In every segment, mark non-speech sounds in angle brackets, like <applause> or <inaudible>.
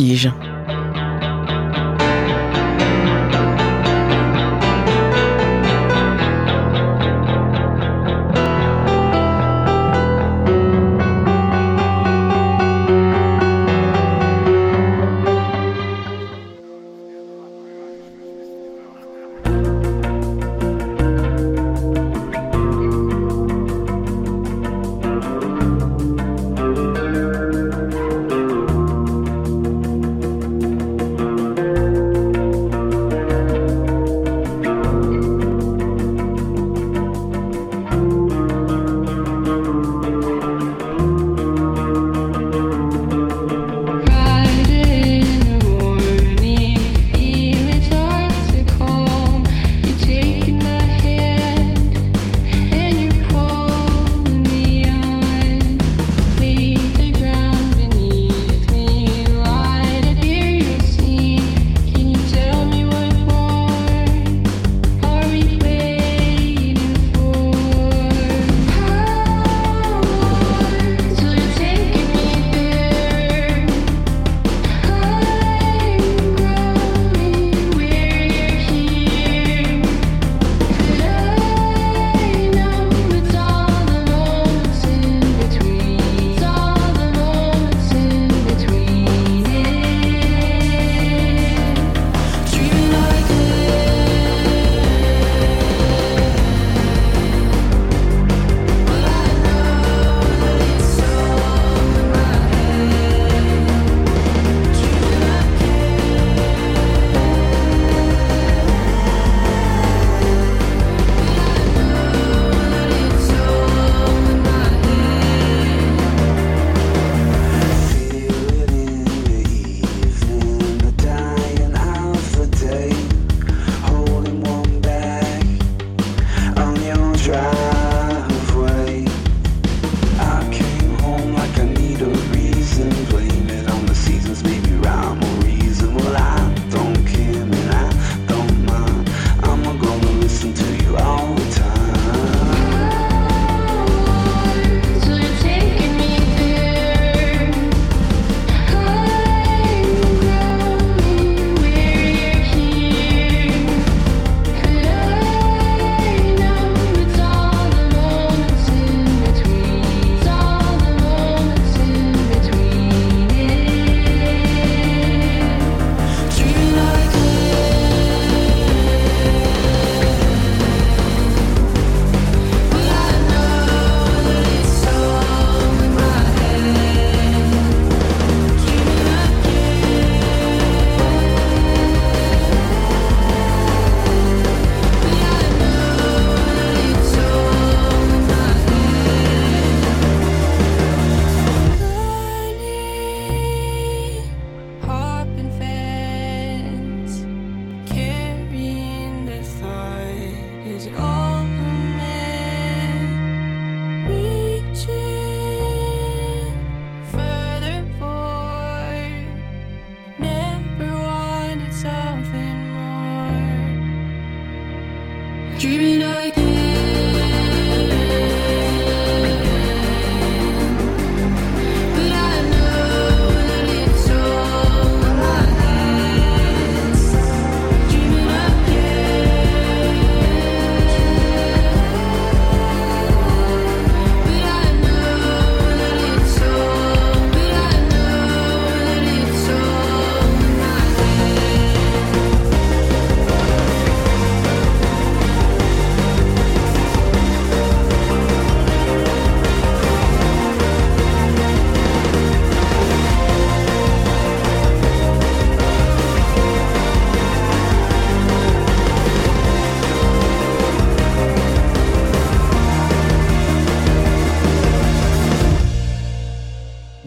Vertige.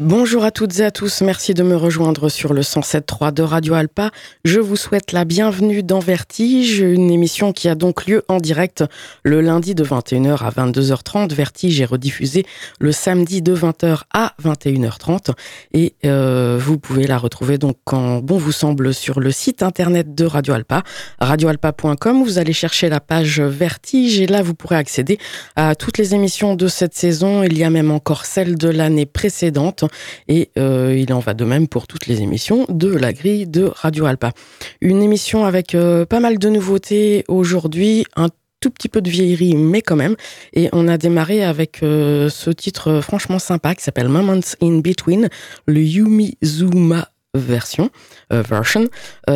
Bonjour à toutes et à tous, merci de me rejoindre sur le 107.3 de Radio Alpa. Je vous souhaite la bienvenue dans Vertige, une émission qui a donc lieu en direct le lundi de 21h à 22h30. Vertige est rediffusé le samedi de 20h à 21h30 et euh, vous pouvez la retrouver donc quand bon vous semble sur le site internet de Radio Alpa, radioalpa.com. Vous allez chercher la page Vertige et là vous pourrez accéder à toutes les émissions de cette saison. Il y a même encore celle de l'année précédente. Et euh, il en va de même pour toutes les émissions de la grille de Radio Alpa. Une émission avec euh, pas mal de nouveautés aujourd'hui, un tout petit peu de vieillerie, mais quand même. Et on a démarré avec euh, ce titre franchement sympa qui s'appelle Moments in Between, le Yumi Zuma version, version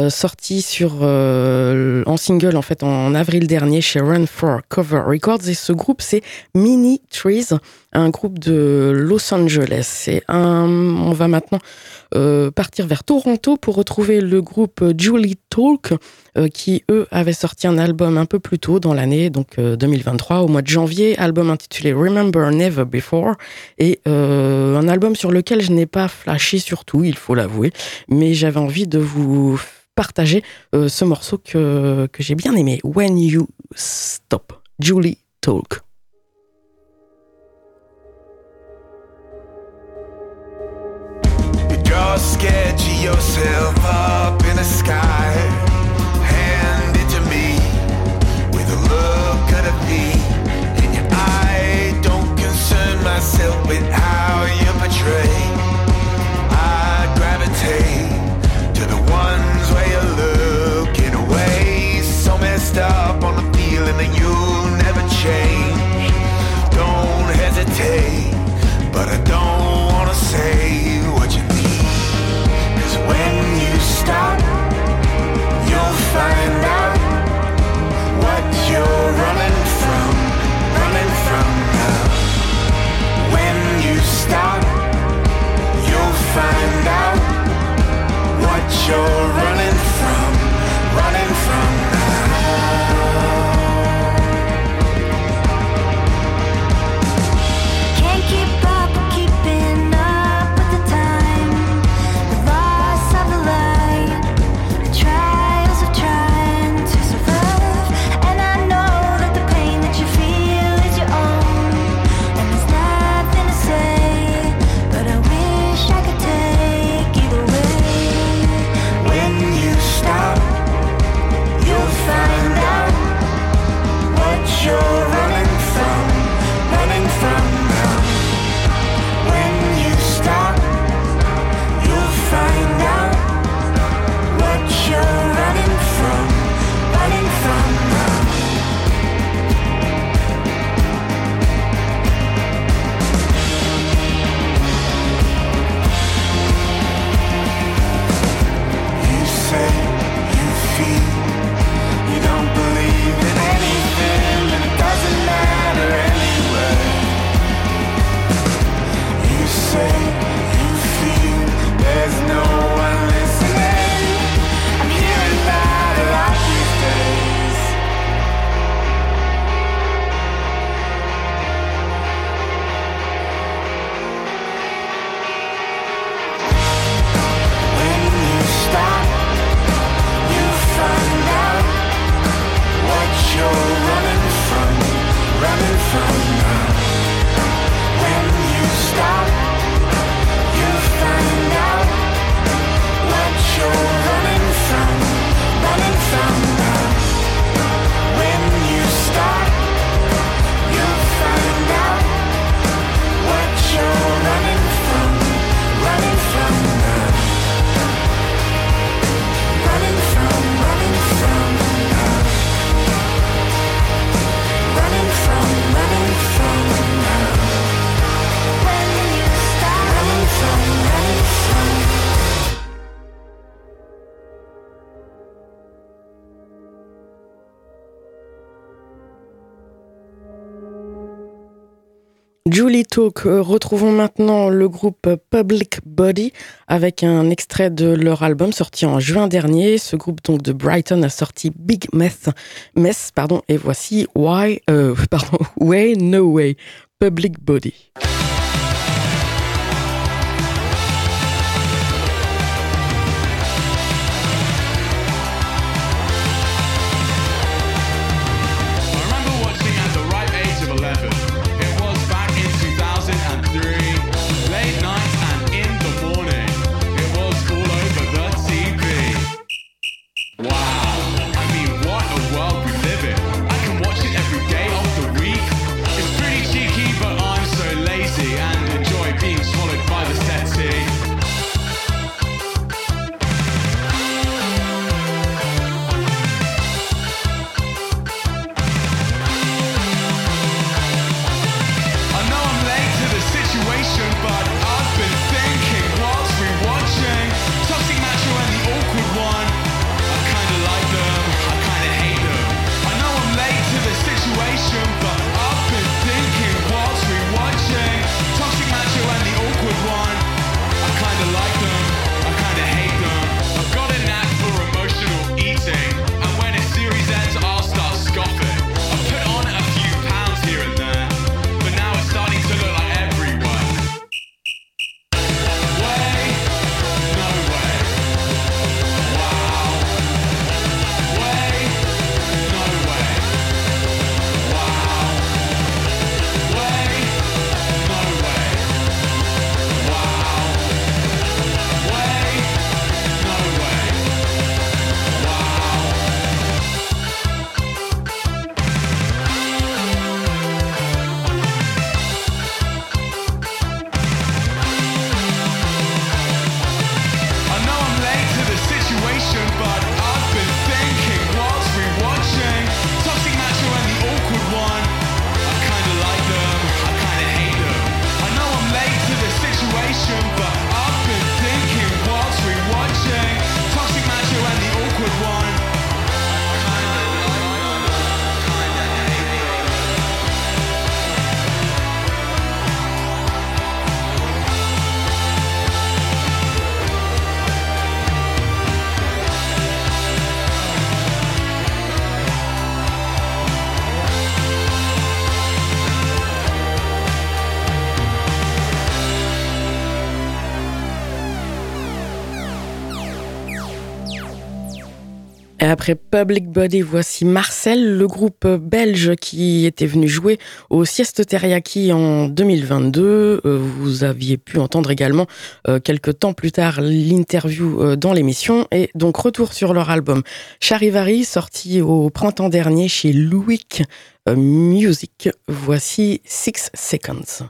sorti sur en single en fait en, avril dernier chez Run for Cover Records et ce groupe c'est Mini Trees, un groupe de Los Angeles. Et on va maintenant euh, partir vers Toronto pour retrouver le groupe Julie Talk, euh, qui eux avaient sorti un album un peu plus tôt dans l'année, donc 2023, euh, au mois de janvier, album intitulé Remember Never Before, et un album sur lequel je n'ai pas flashé surtout, il faut l'avouer, mais j'avais envie de vous partager ce morceau que, que j'ai bien aimé, When You Stop, Julie Talk. You're yourself up in the sky. Hand it to me with a look in your eye. Don't concern myself with how you. I gravitate to the ones where you're looking away. So messed up on the feeling that you'll stop, you'll find out what you're running from, running from now. When you stop, you'll find out what you're running Julie Talk, euh, retrouvons maintenant le groupe Public Body avec un extrait de leur album sorti en juin dernier. Ce groupe donc de Brighton a sorti Big Mess, Mess pardon, et voici Why, euh, <laughs> Way No Way, Public Body. Après Public Body, voici Marcel, le groupe belge qui était venu jouer au Sieste Teriyaki en 2022. Euh, vous aviez pu entendre également euh, quelques temps plus tard l'interview euh, dans l'émission et donc retour sur leur album Charivari sorti au printemps dernier chez Louis Music. Voici Six Seconds.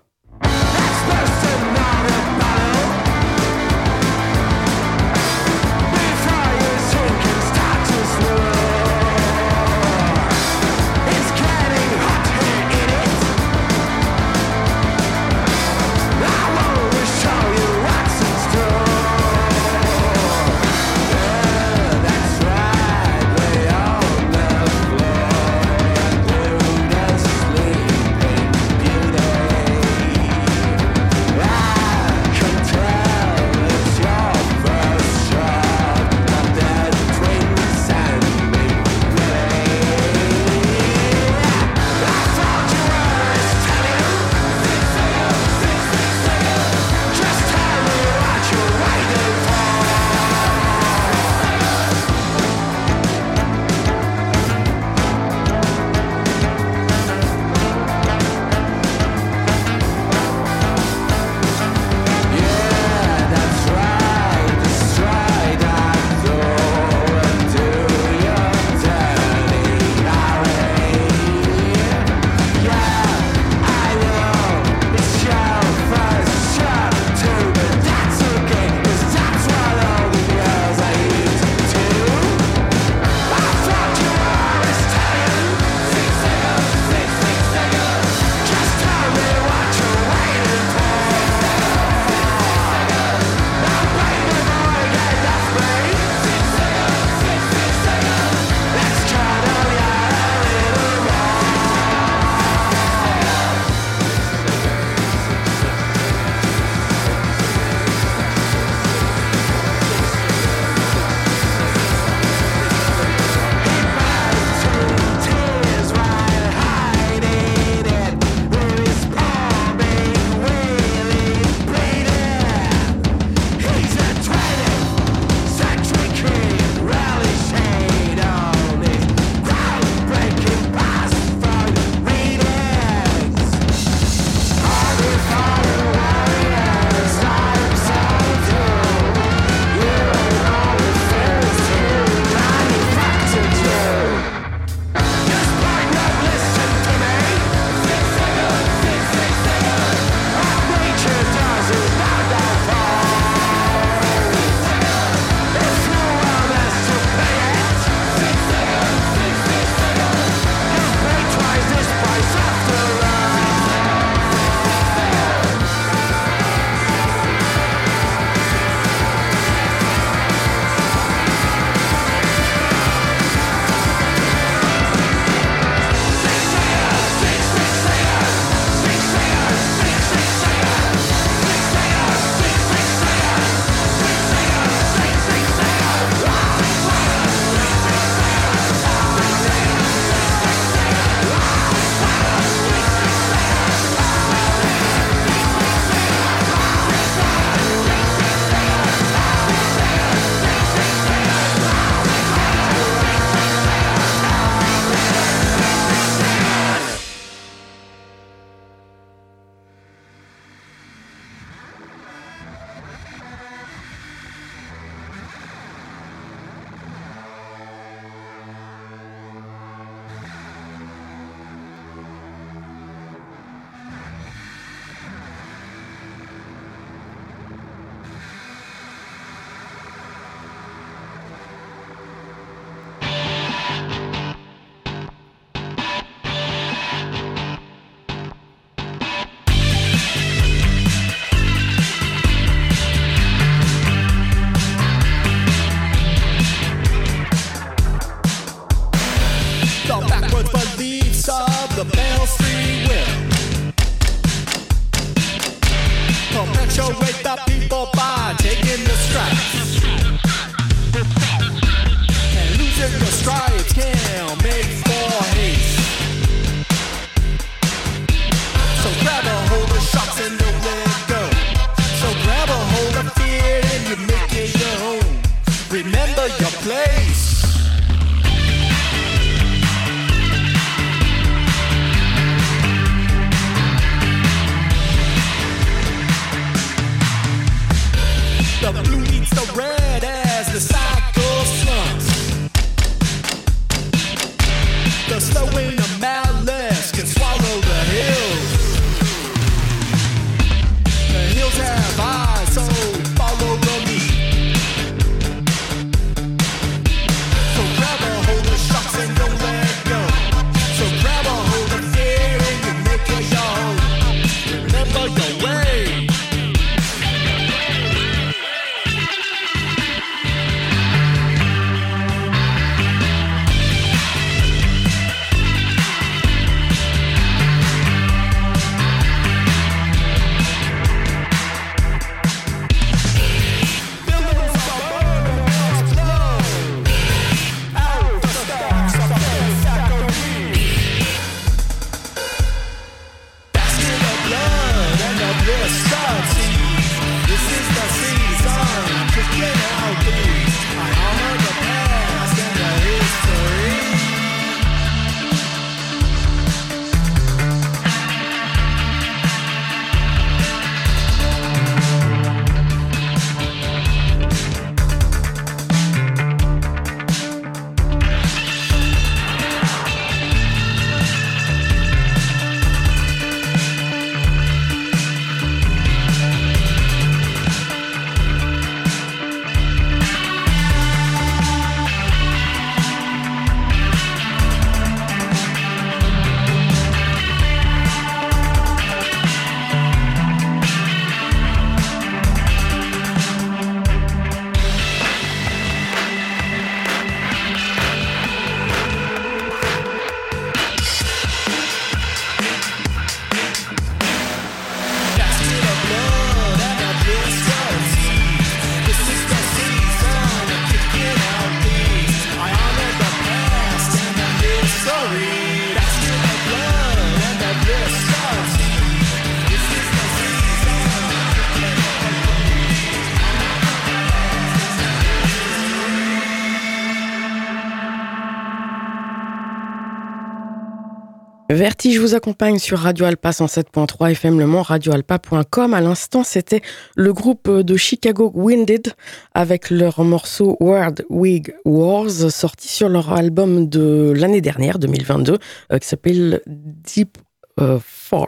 Vertige vous accompagne sur Radio Alpa 107.3 FM Le Mans, radioalpa.com. À l'instant, c'était le groupe de Chicago Winded avec leur morceau World Wig Wars sorti sur leur album de l'année dernière, 2022, euh, qui s'appelle Deep euh, Fort.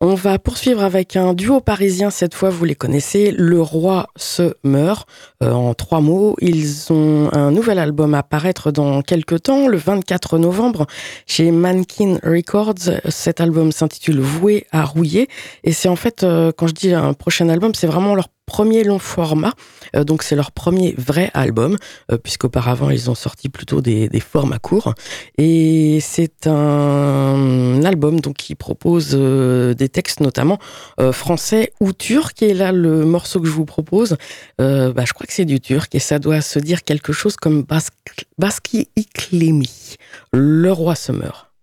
On va poursuivre avec un duo parisien, cette fois vous les connaissez, Le Roi se meurt. Euh, en trois mots, ils ont un nouvel album à paraître dans quelques temps, le 24 novembre, chez Mankin Records. Cet album s'intitule Voué à rouiller. Et c'est en fait, euh, quand je dis un prochain album, c'est vraiment leur premier long format. Euh, donc c'est leur premier vrai album, euh, puisqu'auparavant ils ont sorti plutôt des, formats courts. Et c'est un album donc qui propose euh, des textes notamment français ou turcs. Et là le morceau que je vous propose, bah, je crois que c'est du turc et ça doit se dire quelque chose comme Baski, Iklimi, le roi se meurt.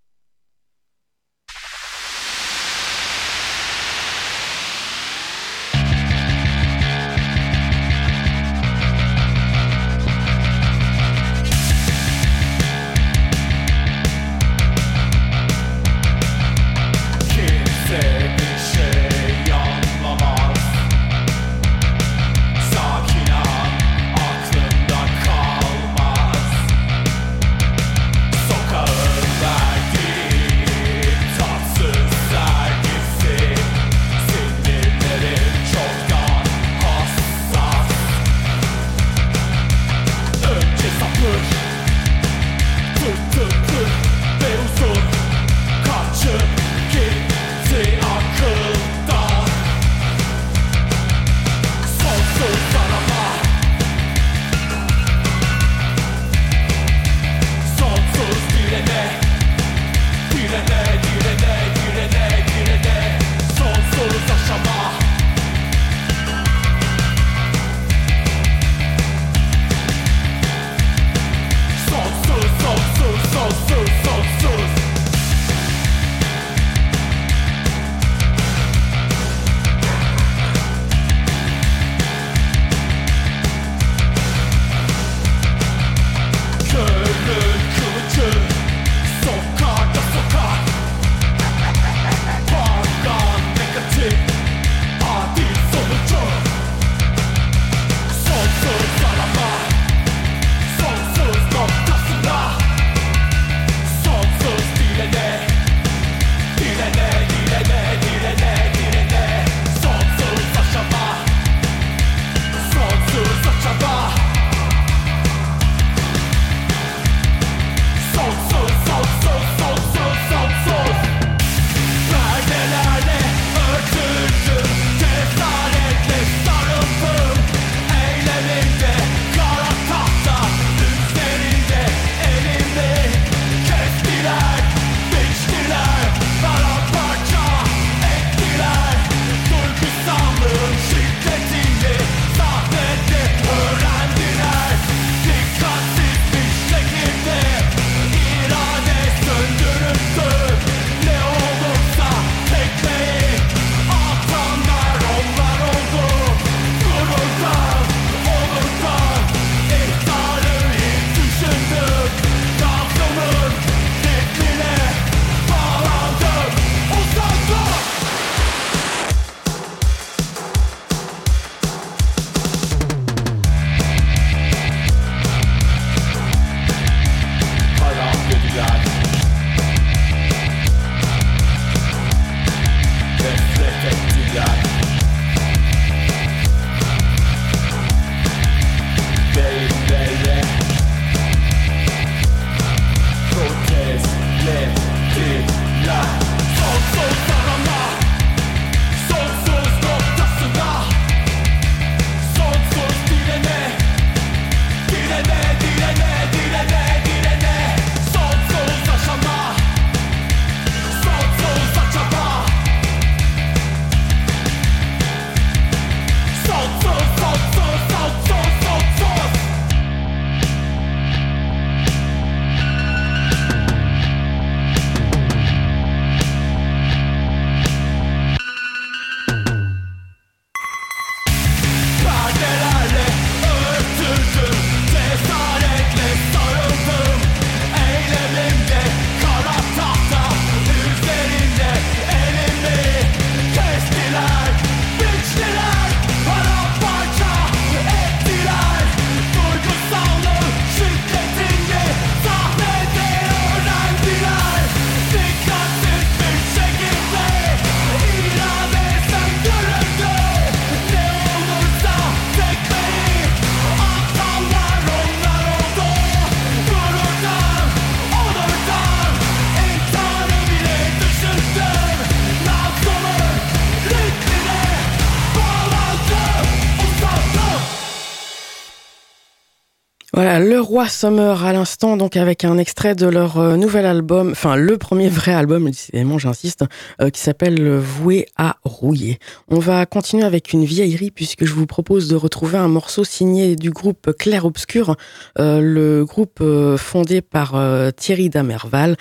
Roi Summer à l'instant, donc avec un extrait de leur euh, nouvel album, enfin le premier vrai album, décidément j'insiste, euh, qui s'appelle Voué à rouiller. On va continuer avec une vieillerie puisque je vous propose de retrouver un morceau signé du groupe Clair Obscur, euh, le groupe fondé par Thierry Damerval,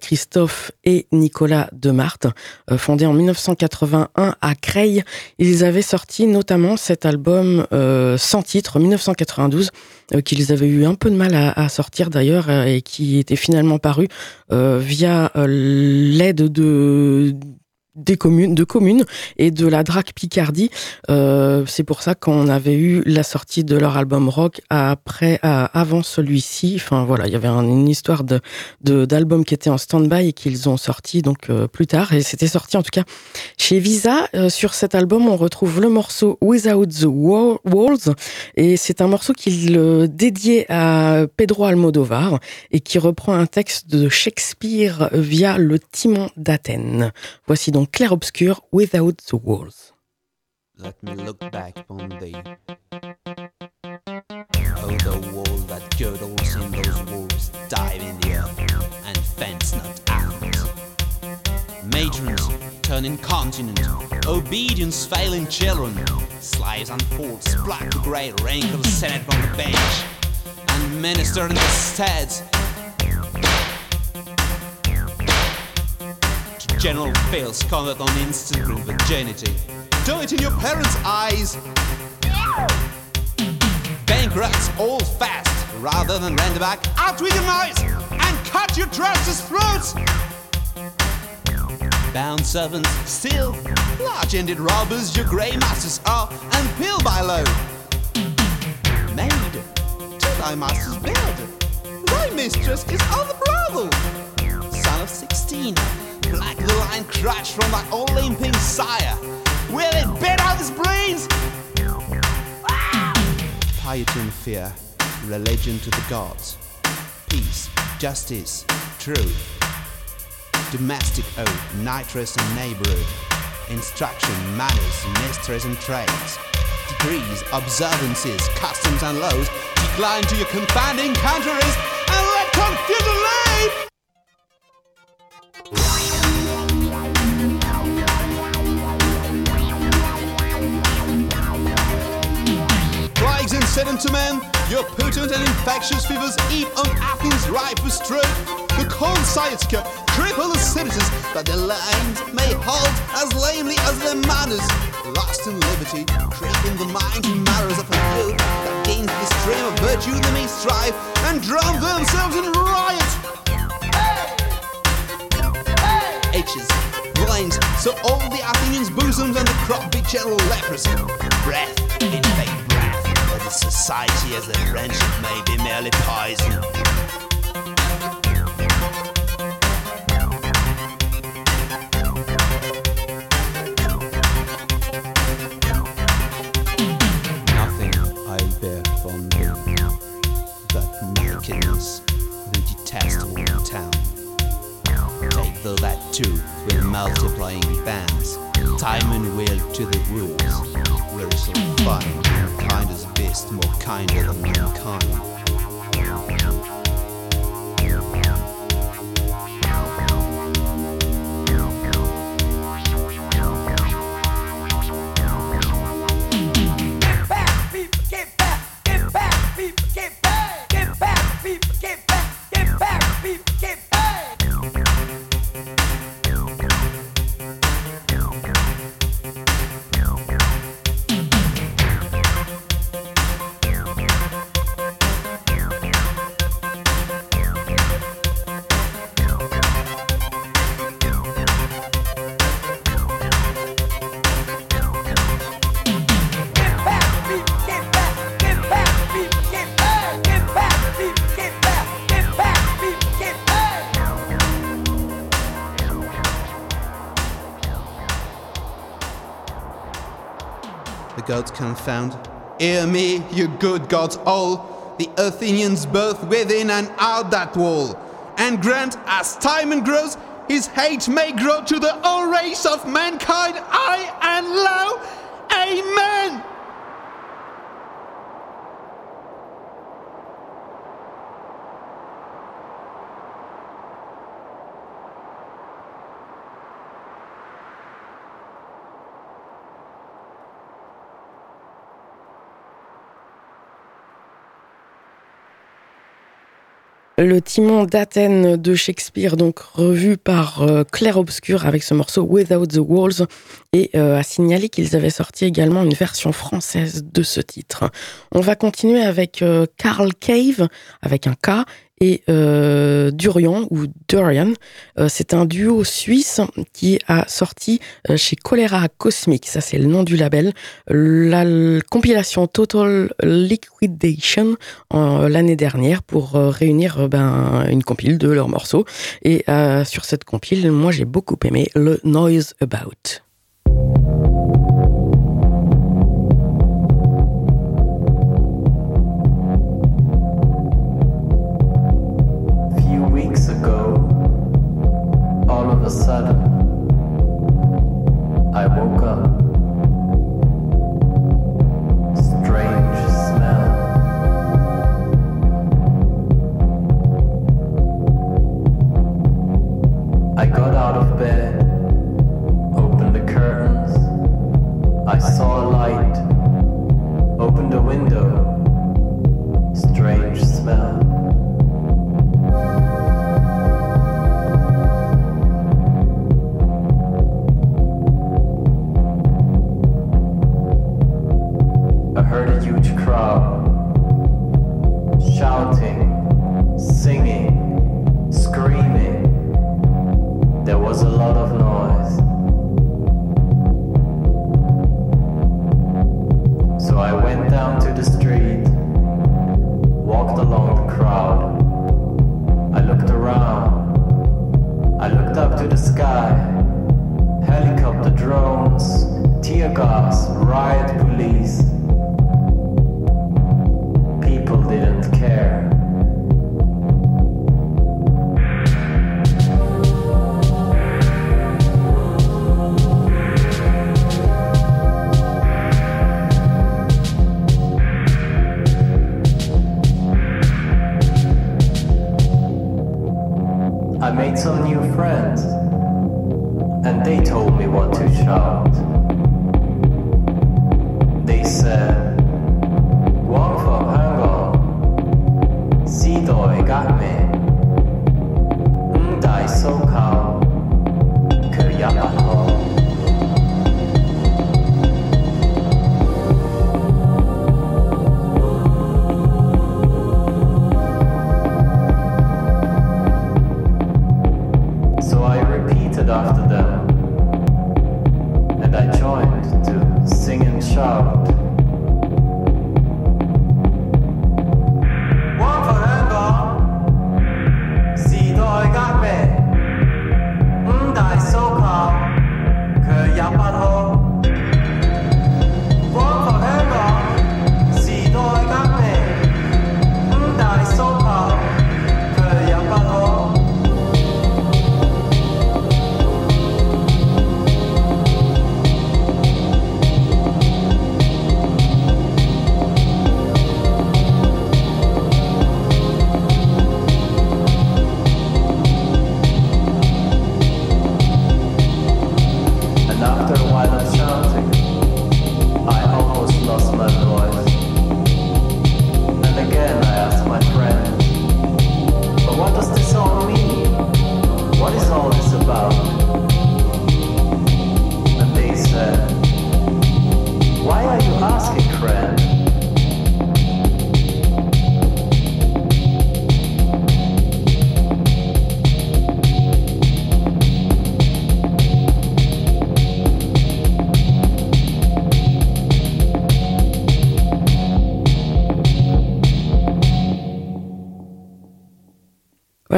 Christophe et Nicolas Demarthe, fondé en 1981 à Creil. Ils avaient sorti notamment cet album sans titre, 1992, qu'ils avaient eu un peu de mal à, sortir d'ailleurs euh, et qui était finalement paru euh, via euh, l'aide de des communes, de communes et de la DRAC Picardie. Euh, c'est pour ça qu'on avait eu la sortie de leur album rock après, avant celui-ci. Enfin voilà, il y avait une histoire de d'album qui était en stand-by et qu'ils ont sorti donc euh, plus tard. Et c'était sorti en tout cas chez Visa. Euh, sur cet album, on retrouve le morceau Without the Walls et c'est un morceau qu'il dédié à Pedro Almodovar et qui reprend un texte de Shakespeare via le Timon d'Athènes. Voici donc clair obscur without the walls. Let me look back upon thee. Oh, the wall that girdles in those walls, dive in the earth and fence not out. Matrons turn incontinent, obedience failing children, slaves and fools black the great wrinkled senate on the bench, and minister in the steads General fails conduct on instant virginity. Do it in your parents' eyes. Bankrupts all fast rather than render back out with your knives and cut your trousers' throats. Bound servants still, large-ended robbers your grey masters are, and pill by low. Maid to thy master's bed, thy mistress is on the brothel. Son of sixteen like the lion crutch from that old limping sire. Will it bit out his brains? Piety and fear, religion to the gods, peace, justice, truth, domestic oath, nitrous and neighborhood, instruction, manners, mysteries and trades, degrees, observances, customs and laws, decline to your confounding countries and let confusion lead! Plagues and sediment men, your potent and infectious fevers eat on Athens ripe with stroke. The cold sciatica cripple the citizens, that their lines may halt as lamely as their manners. Lost in liberty, creep in the mind and marrows of a youth that gains the stream of virtue they may strive and drown themselves in riot ashes, brains, so all the Athenians' bosoms and the crop be channeled leprosy. Breath, in vain breath, for the society as a friendship may be merely poison. that too with multiplying bands, time and will to the woods, where is so fine, kind as beast more kinder than mankind. Gods confound. Hear me, you good gods all, the Athenians both within and out that wall, and grant as time grows, his hate may grow to the whole race of mankind, high and low. Amen. Le Timon d'Athènes de Shakespeare, donc revu par euh, Claire Obscur avec ce morceau Without the Walls, et euh, a signalé qu'ils avaient sorti également une version française de ce titre. On va continuer avec euh, Carl Cave, avec un K, et euh, Durian ou Durian. Euh, c'est un duo suisse qui a sorti euh, chez Cholera Cosmic, ça c'est le nom du label, la compilation Total Liquidation en- l'année dernière pour euh, réunir euh, ben, une compile de leurs morceaux. Et euh, sur cette compile, moi j'ai beaucoup aimé le Noise About. sudden.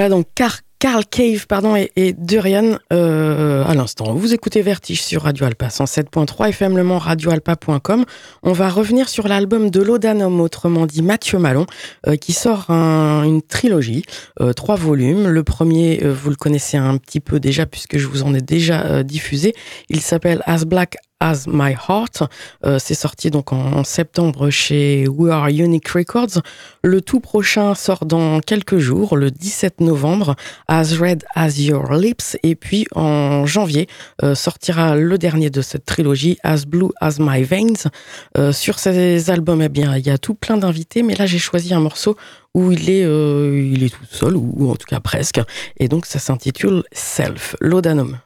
Voilà donc Car- Carl Cave pardon, et, Durian euh, à l'instant. Vous écoutez Vertige sur Radio Alpa 107.3 FM Le Mans, radioalpa.com. On va revenir sur l'album de Laudanum, autrement dit Mathieu Malon, euh, qui sort un- une trilogie, euh, trois volumes. Le premier, vous le connaissez un petit peu déjà puisque je vous en ai déjà diffusé. Il s'appelle As Black as My Heart. Euh, c'est sorti donc en, septembre chez We Are Unique Records. Le tout prochain sort dans quelques jours, le 17 novembre, As Red as Your Lips. Et puis en janvier euh, sortira le dernier de cette trilogie, As Blue as My Veins. Euh, sur ces albums, eh bien, il y a tout plein d'invités, mais là j'ai choisi un morceau où il est, il est tout seul, ou, en tout cas presque. Et donc ça s'intitule Self, Laudanum.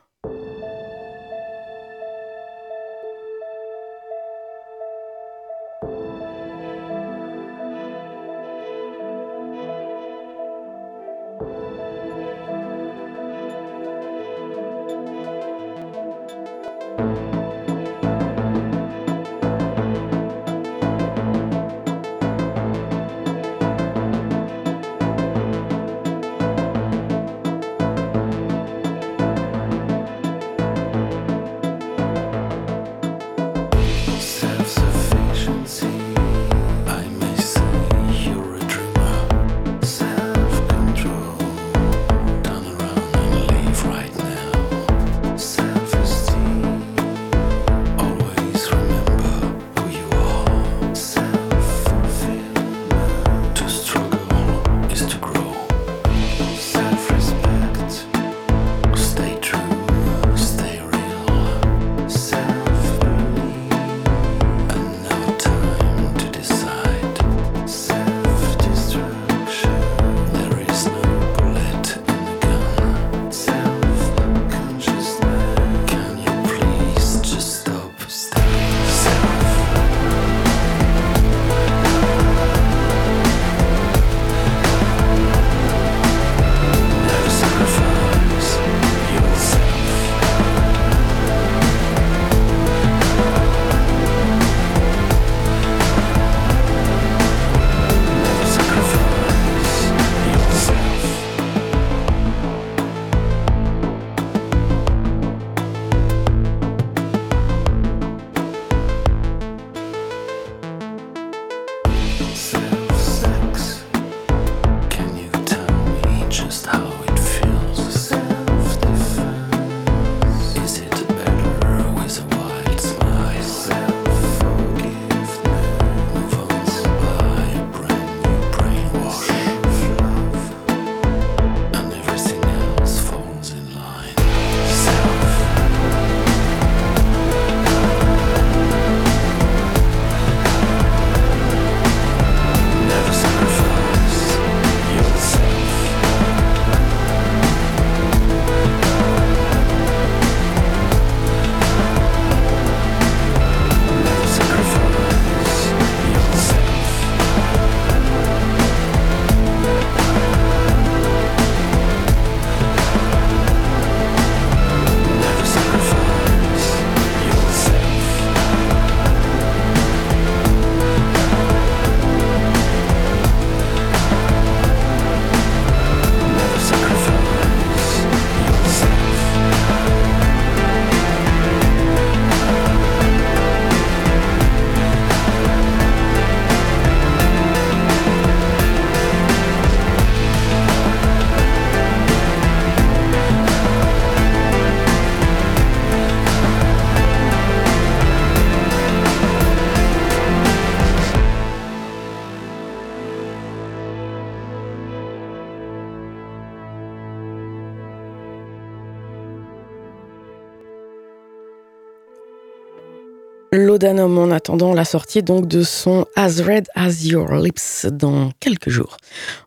En attendant la sortie donc de son As Red as Your Lips dans quelques jours.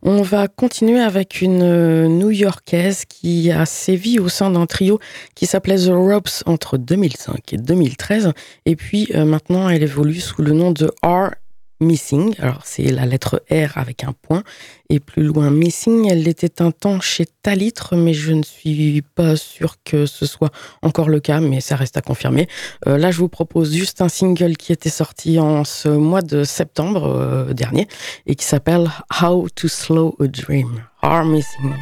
On va continuer avec une New-Yorkaise qui a sévi au sein d'un trio qui s'appelait The Ropes entre 2005 et 2013 et puis euh, maintenant elle évolue sous le nom de R Missing. Alors, c'est la lettre R avec un point. Et plus loin, Missing, elle était un temps chez Talitre, mais je ne suis pas sûr que ce soit encore le cas, mais ça reste à confirmer. Euh, là, je vous propose juste un single qui était sorti en ce mois de septembre euh, dernier et qui s'appelle How to Slow a Dream. R Missing.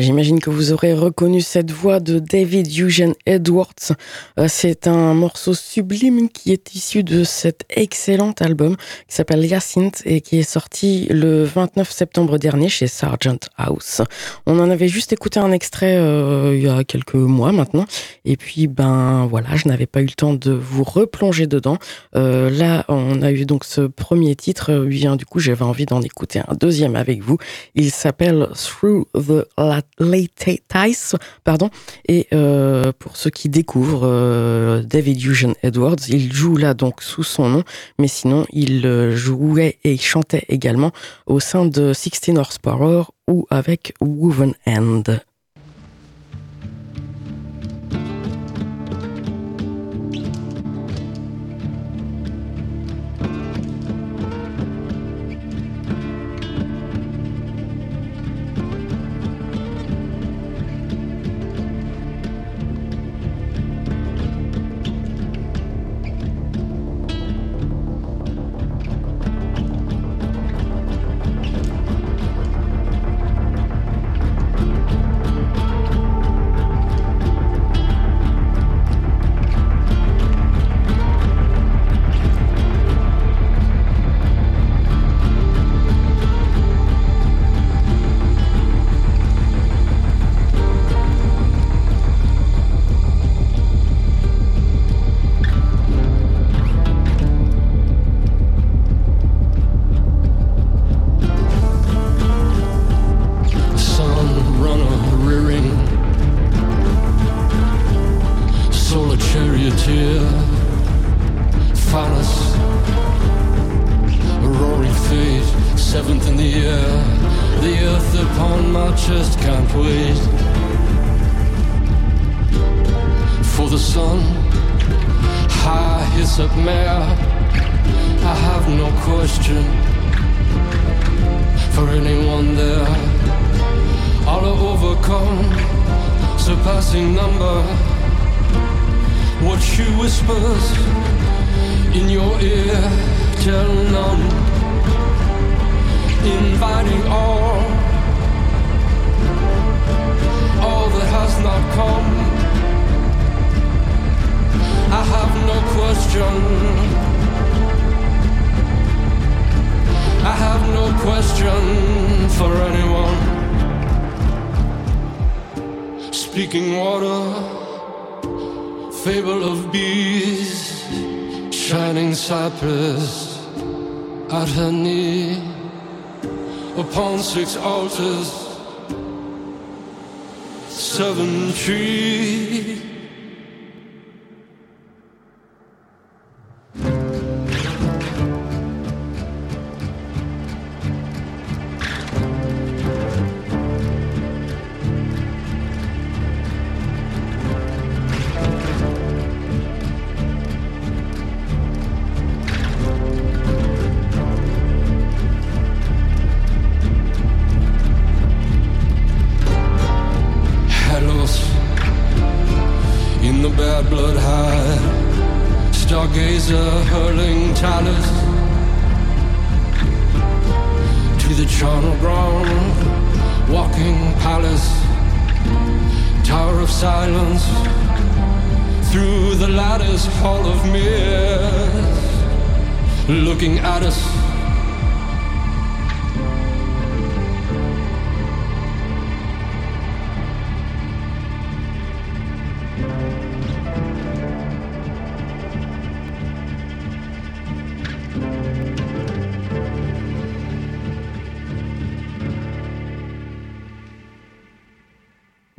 J'imagine que vous aurez reconnu cette voix de David Eugene Edwards. Euh, C'est un morceau sublime qui est issu de cet excellent album qui s'appelle Hyacinthe et qui est sorti le 29 septembre dernier chez Sargent House. On en avait juste écouté un extrait euh, il y a quelques mois maintenant. Et puis, ben voilà, je n'avais pas eu le temps de vous replonger dedans. Euh, là, on a eu donc ce premier titre. Euh, Bien, du coup, j'avais envie d'en écouter un deuxième avec vous. Il s'appelle Through the La- Lattice, pardon. Et euh, pour ceux qui découvrent euh, David Eugene Edwards, il joue là donc sous son nom, mais sinon il euh, jouait et chantait également au sein de 16 Horsepower ou avec Woven End. Tell. Inviting all, all that has not come. I have no question. I have no question for anyone. Speaking water, fable of bees, shining cypress at her knee, upon six altars, seven tree.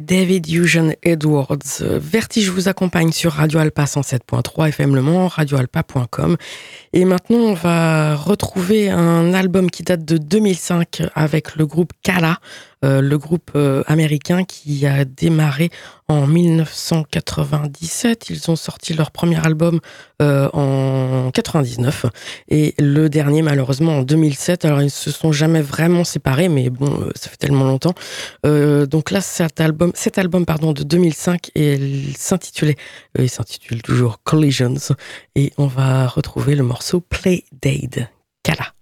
David Eugene Edwards. Vertige vous accompagne sur Radio Alpa 107.3 FM Le Mans, radioalpa.com. Et maintenant, on va retrouver un album qui date de 2005 avec le groupe Kala, euh, le groupe euh, américain qui a démarré en 1997. Ils ont sorti leur premier album euh, en 99 et le dernier malheureusement en 2007. Alors ils se sont jamais vraiment séparés, mais bon, ça fait tellement longtemps. Donc là, cet album, cet album pardon de 2005 et il s'intitulait, il s'intitule toujours Collisions et on va retrouver le morceau Play Dade. Kala.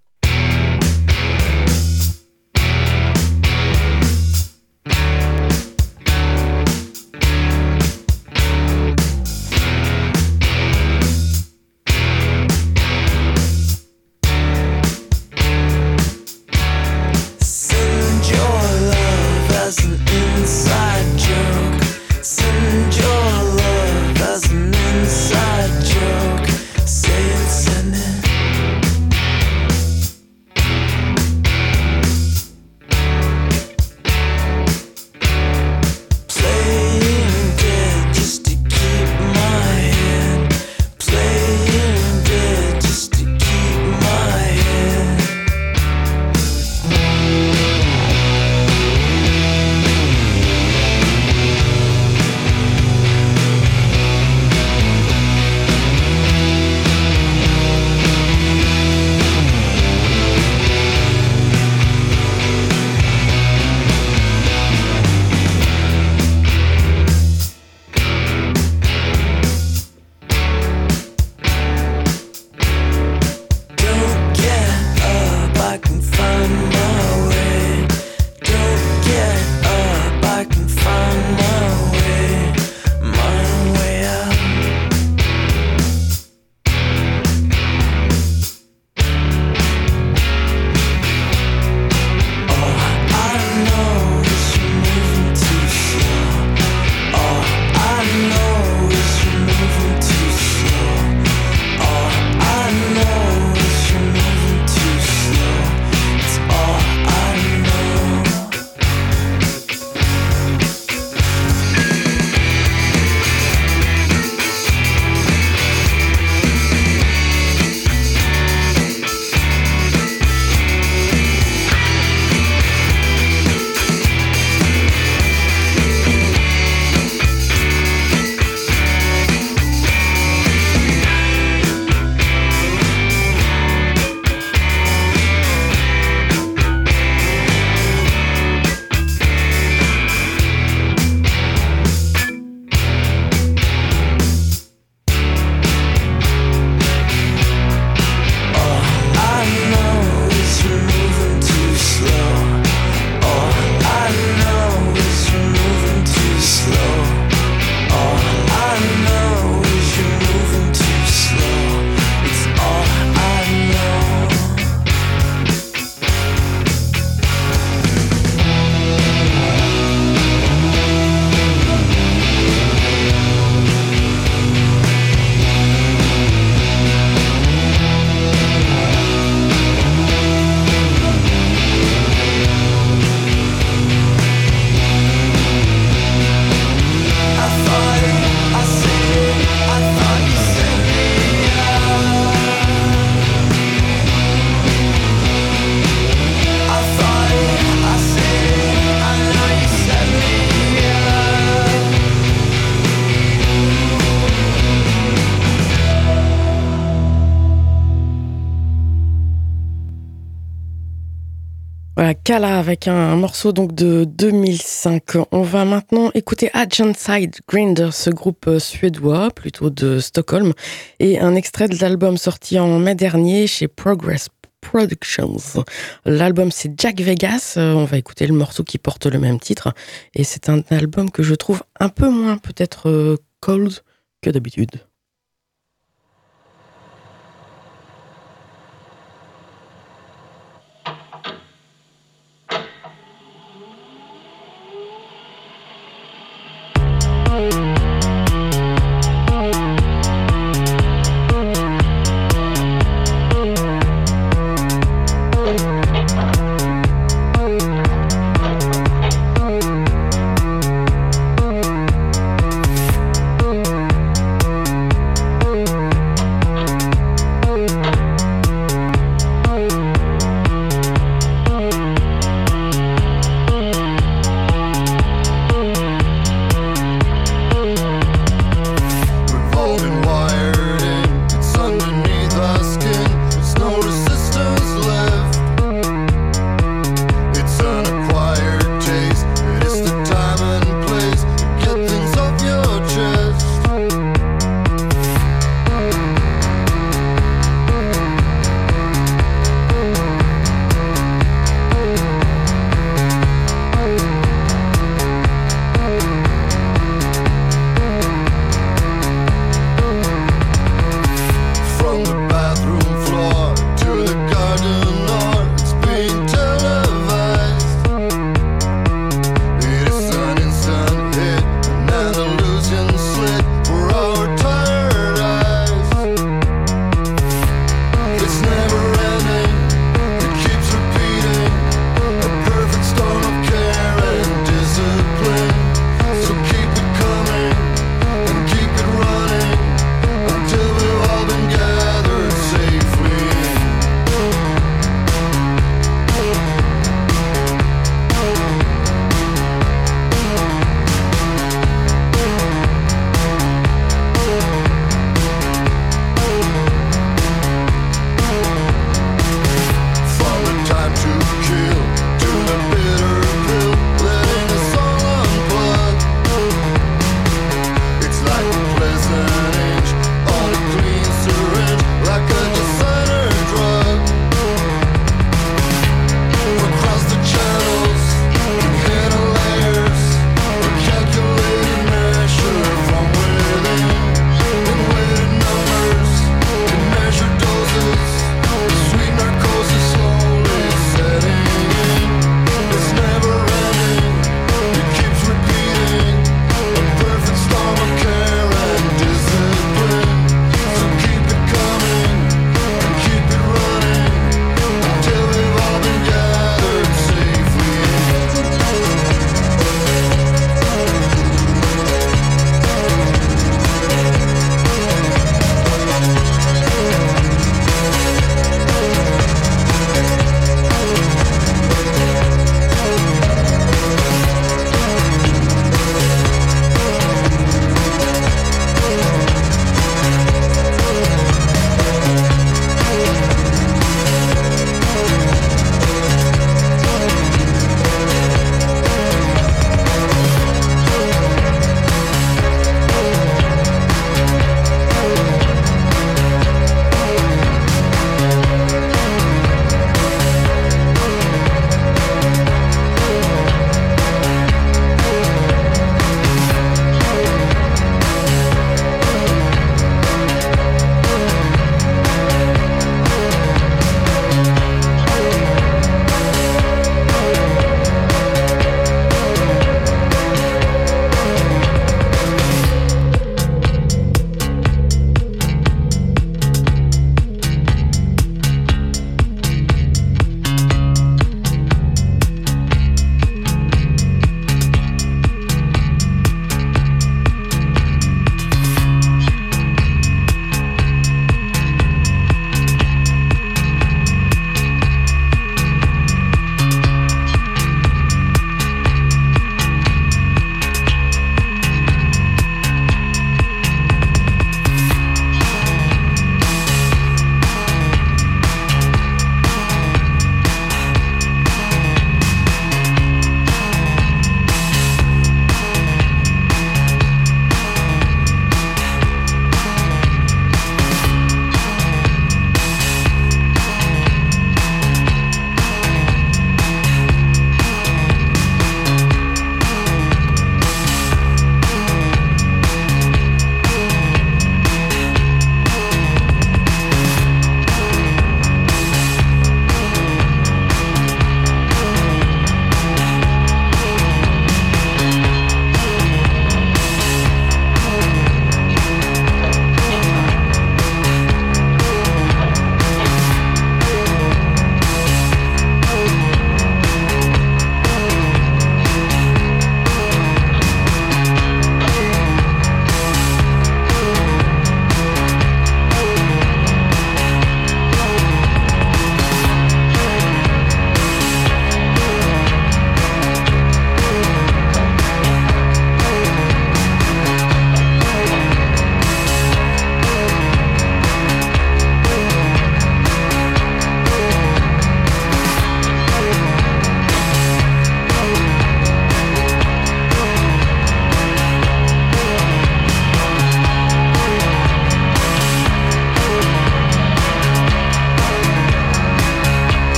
Kala avec un, morceau donc de 2005. On va maintenant écouter Side Grinder, ce groupe euh, suédois, plutôt de Stockholm, et un extrait de l'album sorti en mai dernier chez Progress Productions. L'album c'est Jack Vegas. Euh, On va écouter le morceau qui porte le même titre. Et c'est un album que je trouve un peu moins peut-être euh, cold que d'habitude. Bye.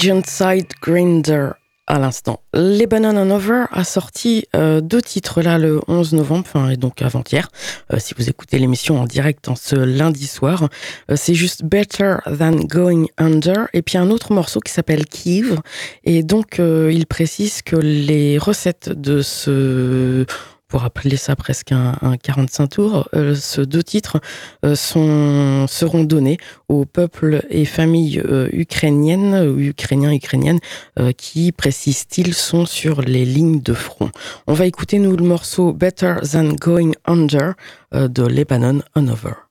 Agent Side Grinder à l'instant. Lebanon and Over a sorti euh, deux titres là le 11 novembre, enfin et donc avant-hier. Euh, si vous écoutez l'émission en direct en ce lundi soir, Euh, c'est juste Better Than Going Under et puis un autre morceau qui s'appelle Kiev et donc il précise que les recettes de ce pour appeler ça presque un, un 45 tours, euh, ce deux titres euh, seront donnés aux peuples et familles euh, ukrainiennes ou ukrainiens ukrainiennes euh, qui, précise-t-il, sont sur les lignes de front. On va écouter nous le morceau Better Than Going Under euh, de Lebanon On Over.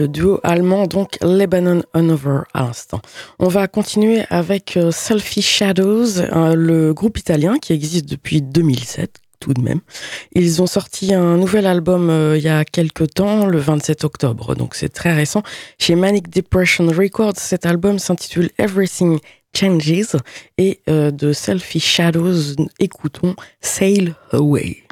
Le duo allemand, donc Lebanon Hanover à l'instant. On va continuer avec euh, Selfie Shadows, euh, le groupe italien qui existe depuis 2007 tout de même. Ils ont sorti un nouvel album euh, il y a quelques temps, le 27 octobre, donc c'est très récent. Chez Manic Depression Records, cet album s'intitule Everything Changes et euh, de Selfie Shadows, écoutons Sail Away.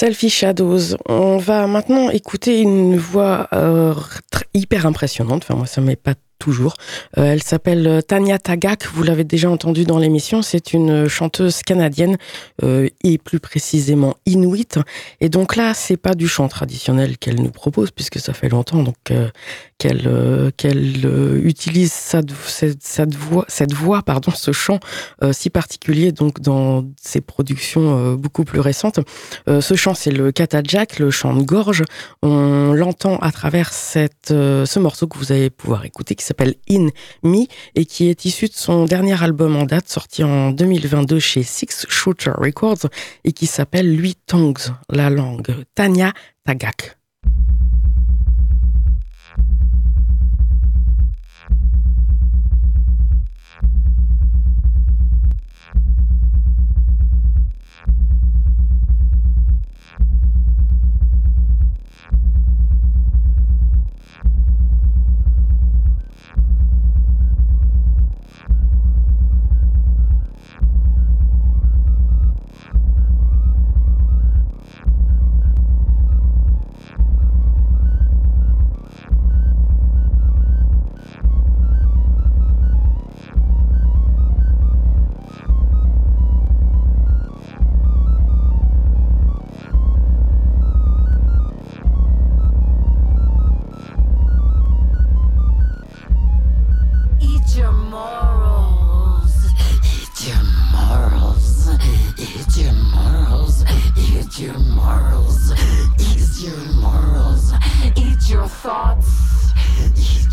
Selfie Shadows. On va maintenant écouter une voix euh, hyper impressionnante. Enfin, moi, ça m'est pas toujours. Euh, elle s'appelle euh, Tanya Tagak, vous l'avez déjà entendu dans l'émission, c'est une chanteuse canadienne euh, et plus précisément inuit. Et donc là, c'est pas du chant traditionnel qu'elle nous propose puisque ça fait longtemps donc euh, qu'elle euh, euh, utilise cette, voix, cette voix, pardon, ce chant euh, si particulier donc dans ses productions euh, beaucoup plus récentes. Euh, ce chant, c'est le Katajak, le chant de gorge. On l'entend à travers cette, euh, ce morceau que vous allez pouvoir écouter qui s'appelle In Me et qui est issu de son dernier album en date sorti en 2022 chez Six Shooter Records et qui s'appelle Lui Tongues, la langue. Tanya Tagak. Your thoughts.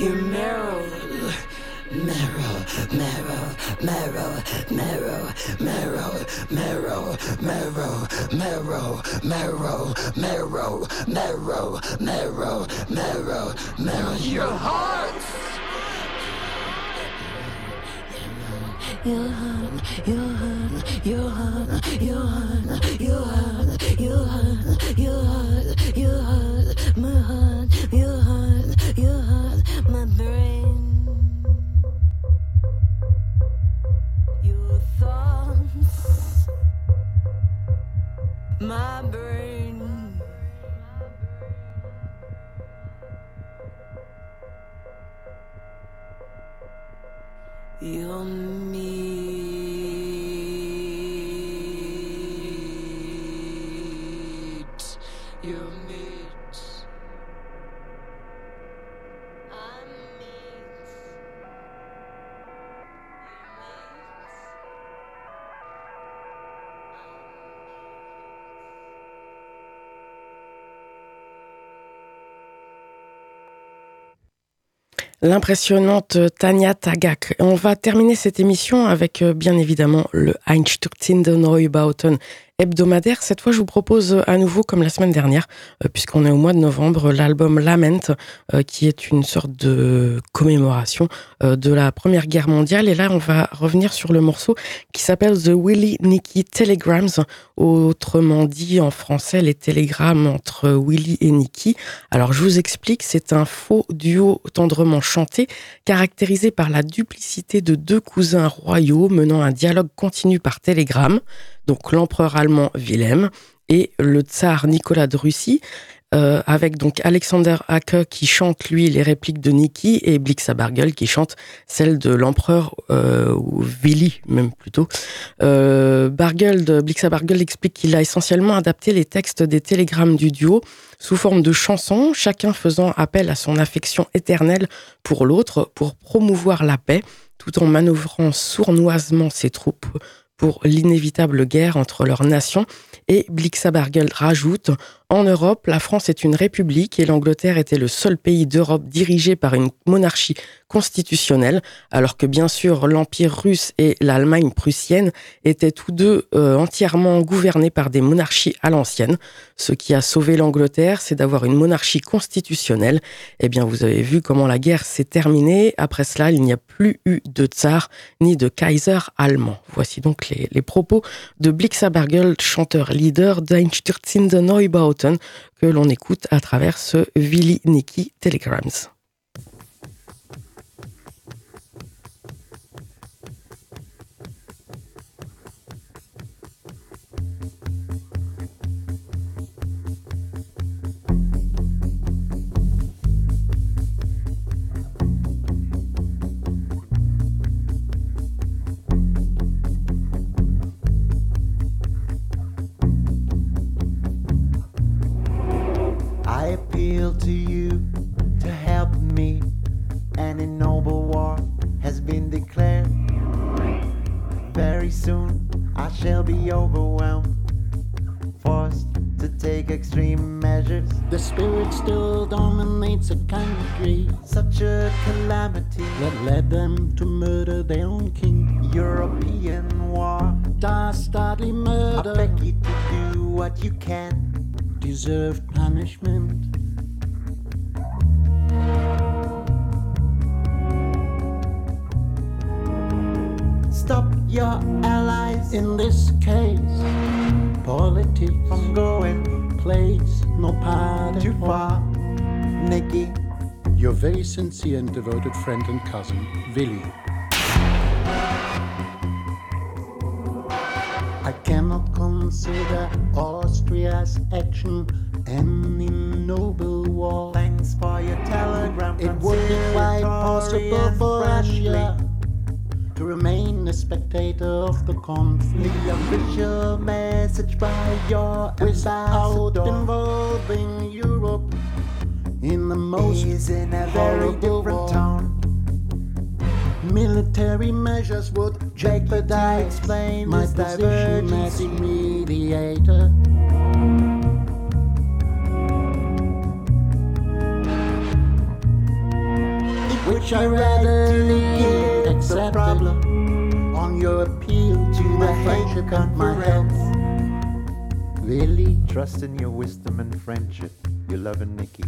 Your marrow, marrow, marrow, marrow, marrow, marrow, marrow, marrow, marrow, marrow, marrow, marrow, marrow, marrow, marrow, your heart. Your heart, your heart, your heart, your heart, your heart my heart, my brain. you're me. L'impressionnante Tania Tagak. On va terminer cette émission avec euh, bien évidemment le Einstürzenden Neubauten hebdomadaire. Cette fois, je vous propose euh, à nouveau, comme la semaine dernière, euh, puisqu'on est au mois de novembre, l'album Lament, euh, qui est une sorte de commémoration euh, de la Première Guerre mondiale. Et là, on va revenir sur le morceau qui s'appelle The Willie Nicky Telegrams, autrement dit en français les télégrammes entre Willie et Nicky. Alors, je vous explique, c'est un faux duo tendrement chanté, caractérisé par la duplicité de deux cousins royaux menant un dialogue continu par télégramme l'empereur allemand Wilhelm et le tsar Nicolas de Russie, euh, avec donc Alexander Hacke qui chante lui les répliques de Niki et Blixa Bargel qui chante celles de l'empereur euh, ou Willy même plutôt. Euh, Blixa explique qu'il a essentiellement adapté les textes des télégrammes du duo sous forme de chansons, chacun faisant appel à son affection éternelle pour l'autre pour promouvoir la paix tout en manœuvrant sournoisement ses troupes pour l'inévitable guerre entre leurs nations. Et Blixabargel rajoute En Europe, la France est une république et l'Angleterre était le seul pays d'Europe dirigé par une monarchie constitutionnelle, alors que bien sûr l'Empire russe et l'Allemagne prussienne étaient tous deux euh, entièrement gouvernés par des monarchies à l'ancienne. Ce qui a sauvé l'Angleterre, c'est d'avoir une monarchie constitutionnelle. Eh bien, vous avez vu comment la guerre s'est terminée. Après cela, il n'y a plus eu de tsar ni de kaiser allemand. Voici donc les, les propos de Blixabargel, chanteur leader d'Einstürzende Que l'on écoute à travers ce Willy Nicky Telegrams. Appeal to you to help me. An ignoble war has been declared. Very soon I shall be overwhelmed, forced to take extreme measures. The spirit still dominates a country Such a calamity, that led them to murder their own king. European war. Dastardly I murder beg you to do what you can. deserved punishment. Your allies In this case, politics from going plays no part too far. Nikki, Your very sincere and devoted friend and cousin, Willy. I cannot consider Austria's action an ignoble war. thanks for your telegram. It would be quite possible for. Russia to remain a spectator of the conflict The official message by your without ambassador involving Europe in the most is in a very different tone. military measures would Beg you to jeopardize explain my position as divergency. mediator. Which I readily the accepted problem on your appeal to the friendship Hague and my. Conference. Really? Trust in your wisdom and friendship. Your love and Nikki.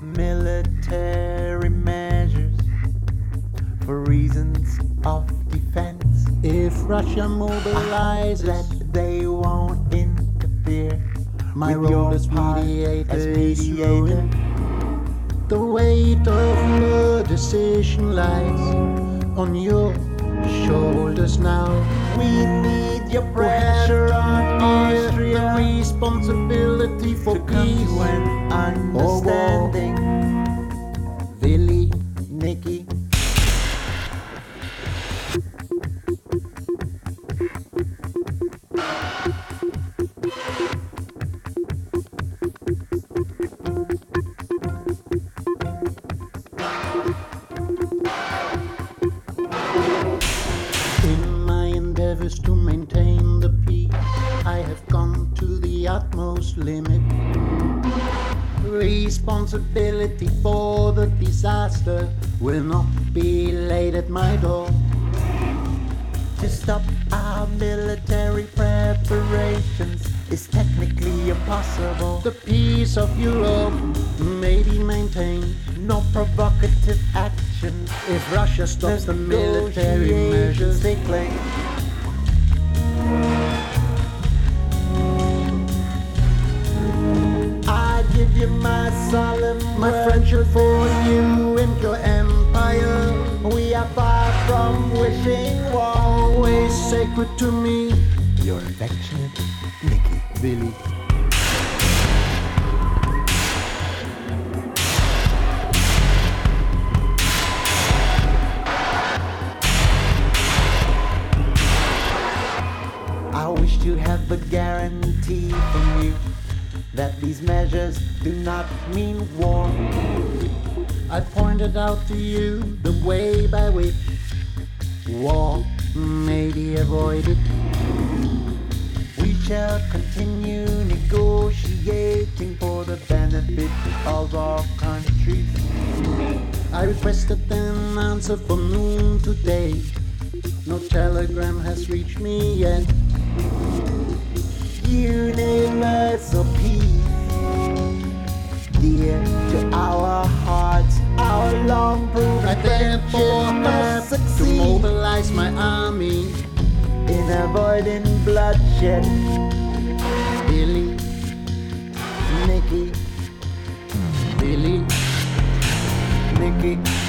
Military measures for reasons of Russia mobilizes, that they won't interfere. my with role as mediator, as is mediator. The weight of the decision lies on your shoulders now. We need your pressure on the Austria responsibility for peace. to an understanding. If Russia stops the military measures. they claim. I give you my solemn My word friendship for you and your empire, We are far from wishing war. always sacred to me. For noon today. No telegram has reached me yet. Universal peace, dear to our hearts, our long proven I therefore friendship have must to mobilize my army. in avoiding bloodshed. Billy, Nikki, Billy, Nikki,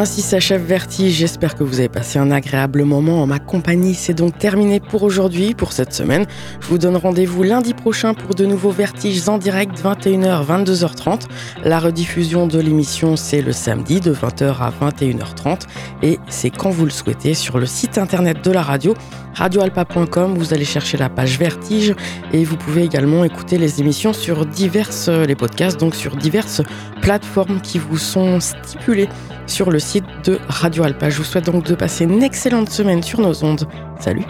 Ainsi s'achève Vertige. J'espère que vous avez passé un agréable moment en ma compagnie. C'est donc terminé pour aujourd'hui, pour cette semaine. Je vous donne rendez-vous lundi prochain pour de nouveaux Vertiges en direct 21h, 22h30. La rediffusion de l'émission, c'est le samedi de 20h à 21h30 et c'est quand vous le souhaitez sur le site internet de la radio radioalpa.com. Vous allez chercher la page Vertige et vous pouvez également écouter les émissions sur diverses, les podcasts, donc sur diverses plateformes qui vous sont stipulées sur le site de Radio Alpa. Je vous souhaite donc de passer une excellente semaine sur nos ondes. Salut